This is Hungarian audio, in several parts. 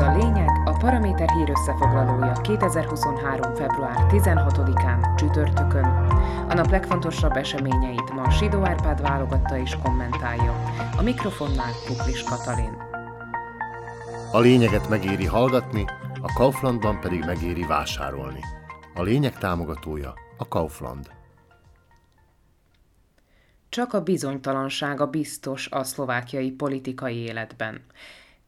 a lényeg a Paraméter hír összefoglalója 2023. február 16-án csütörtökön. A nap legfontosabb eseményeit ma Sidó Árpád válogatta és kommentálja. A mikrofonnál Kuklis Katalin. A lényeget megéri hallgatni, a Kauflandban pedig megéri vásárolni. A lényeg támogatója a Kaufland. Csak a bizonytalansága biztos a szlovákiai politikai életben.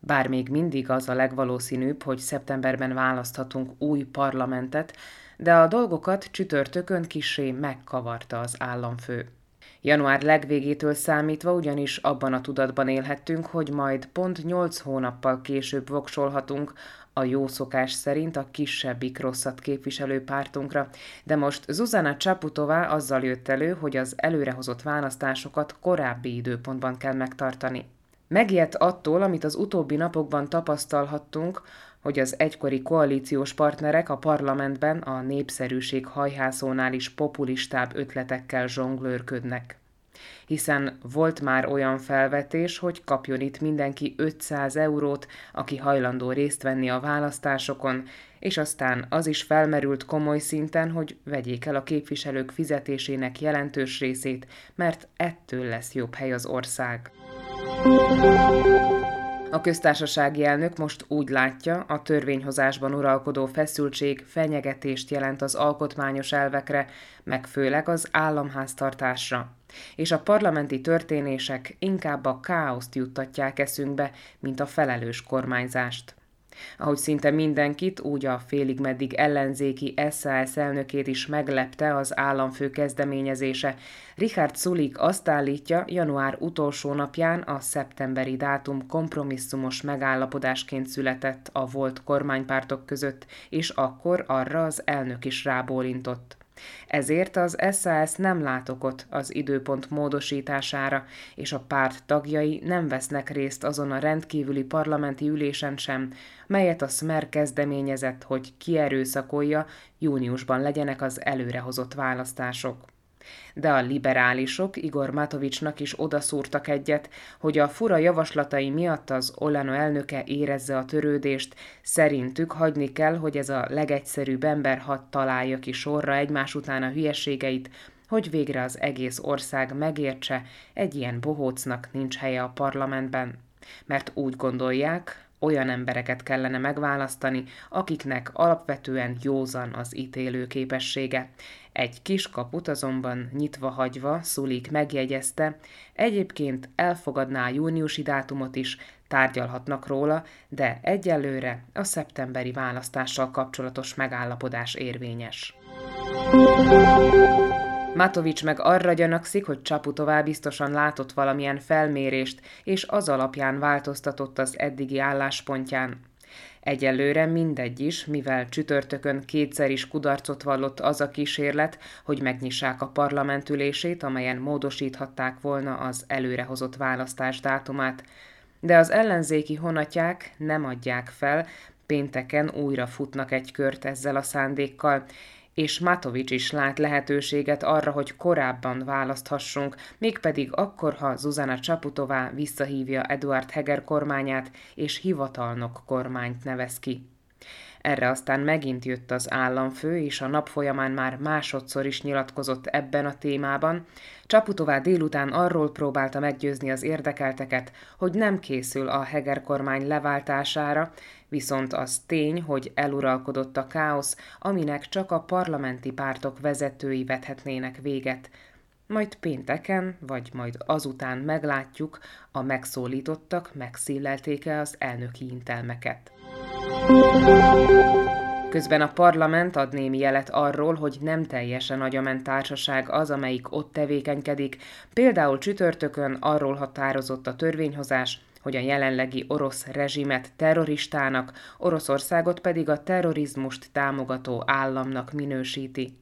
Bár még mindig az a legvalószínűbb, hogy szeptemberben választhatunk új parlamentet, de a dolgokat csütörtökön kisé megkavarta az államfő. Január legvégétől számítva ugyanis abban a tudatban élhettünk, hogy majd pont 8 hónappal később voksolhatunk a jó szokás szerint a kisebbik rosszat képviselő pártunkra, de most Zuzana Csaputová azzal jött elő, hogy az előrehozott választásokat korábbi időpontban kell megtartani. Megijedt attól, amit az utóbbi napokban tapasztalhattunk, hogy az egykori koalíciós partnerek a parlamentben a népszerűség hajhászónál is populistább ötletekkel zsonglőrködnek. Hiszen volt már olyan felvetés, hogy kapjon itt mindenki 500 eurót, aki hajlandó részt venni a választásokon, és aztán az is felmerült komoly szinten, hogy vegyék el a képviselők fizetésének jelentős részét, mert ettől lesz jobb hely az ország. A köztársasági elnök most úgy látja, a törvényhozásban uralkodó feszültség fenyegetést jelent az alkotmányos elvekre, meg főleg az államháztartásra. És a parlamenti történések inkább a káoszt juttatják eszünkbe, mint a felelős kormányzást. Ahogy szinte mindenkit, úgy a félig meddig ellenzéki SAS elnökét is meglepte az államfő kezdeményezése. Richard Sulik azt állítja, január utolsó napján a szeptemberi dátum kompromisszumos megállapodásként született a volt kormánypártok között, és akkor arra az elnök is rábólintott. Ezért az SAS nem lát okot az időpont módosítására, és a párt tagjai nem vesznek részt azon a rendkívüli parlamenti ülésen sem, melyet a Smer kezdeményezett, hogy kierőszakolja, júniusban legyenek az előrehozott választások de a liberálisok Igor Matovicsnak is odaszúrtak egyet, hogy a fura javaslatai miatt az Olano elnöke érezze a törődést, szerintük hagyni kell, hogy ez a legegyszerűbb ember hadd találja ki sorra egymás után a hülyeségeit, hogy végre az egész ország megértse, egy ilyen bohócnak nincs helye a parlamentben. Mert úgy gondolják, olyan embereket kellene megválasztani, akiknek alapvetően józan az ítélő képessége. Egy kis kaput azonban nyitva hagyva Szulik megjegyezte, egyébként elfogadná a júniusi dátumot is, tárgyalhatnak róla, de egyelőre a szeptemberi választással kapcsolatos megállapodás érvényes. Matovics meg arra gyanakszik, hogy Csaputová biztosan látott valamilyen felmérést, és az alapján változtatott az eddigi álláspontján. Egyelőre mindegy is, mivel csütörtökön kétszer is kudarcot vallott az a kísérlet, hogy megnyissák a parlamentülését, amelyen módosíthatták volna az előrehozott választás dátumát. De az ellenzéki honatják nem adják fel, pénteken újra futnak egy kört ezzel a szándékkal, és Matovics is lát lehetőséget arra, hogy korábban választhassunk, mégpedig akkor, ha Zuzana Csaputová visszahívja Eduard Heger kormányát, és hivatalnok kormányt nevez ki. Erre aztán megint jött az államfő, és a nap folyamán már másodszor is nyilatkozott ebben a témában. Csaputová délután arról próbálta meggyőzni az érdekelteket, hogy nem készül a Heger kormány leváltására, viszont az tény, hogy eluralkodott a káosz, aminek csak a parlamenti pártok vezetői vethetnének véget. Majd pénteken, vagy majd azután meglátjuk, a megszólítottak megszílelték-e az elnöki intelmeket. Közben a parlament ad némi jelet arról, hogy nem teljesen agyament társaság az, amelyik ott tevékenykedik. Például csütörtökön arról határozott a törvényhozás, hogy a jelenlegi orosz rezsimet terroristának, Oroszországot pedig a terrorizmust támogató államnak minősíti.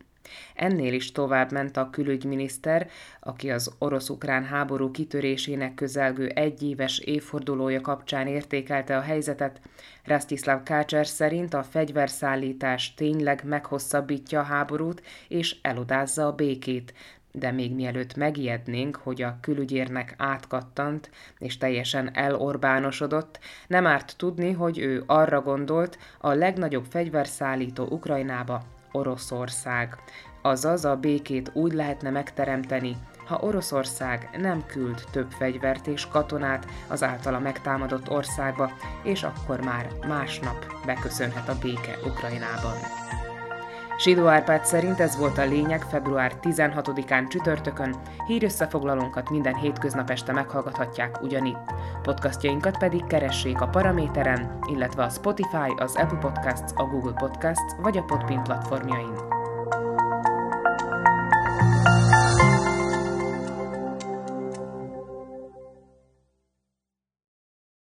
Ennél is tovább ment a külügyminiszter, aki az orosz-ukrán háború kitörésének közelgő egyéves évfordulója kapcsán értékelte a helyzetet. Rastislav Kácser szerint a fegyverszállítás tényleg meghosszabbítja a háborút és elodázza a békét, de még mielőtt megijednénk, hogy a külügyérnek átkattant és teljesen elorbánosodott, nem árt tudni, hogy ő arra gondolt, a legnagyobb fegyverszállító Ukrajnába Oroszország. Azaz a békét úgy lehetne megteremteni, ha Oroszország nem küld több fegyvert és katonát az általa megtámadott országba, és akkor már másnap beköszönhet a béke Ukrajnában. Sidó Árpád szerint ez volt a lényeg február 16-án csütörtökön, hírösszefoglalónkat minden hétköznap este meghallgathatják ugyanitt. Podcastjainkat pedig keressék a Paraméteren, illetve a Spotify, az Apple Podcasts, a Google Podcasts vagy a Podpin platformjain.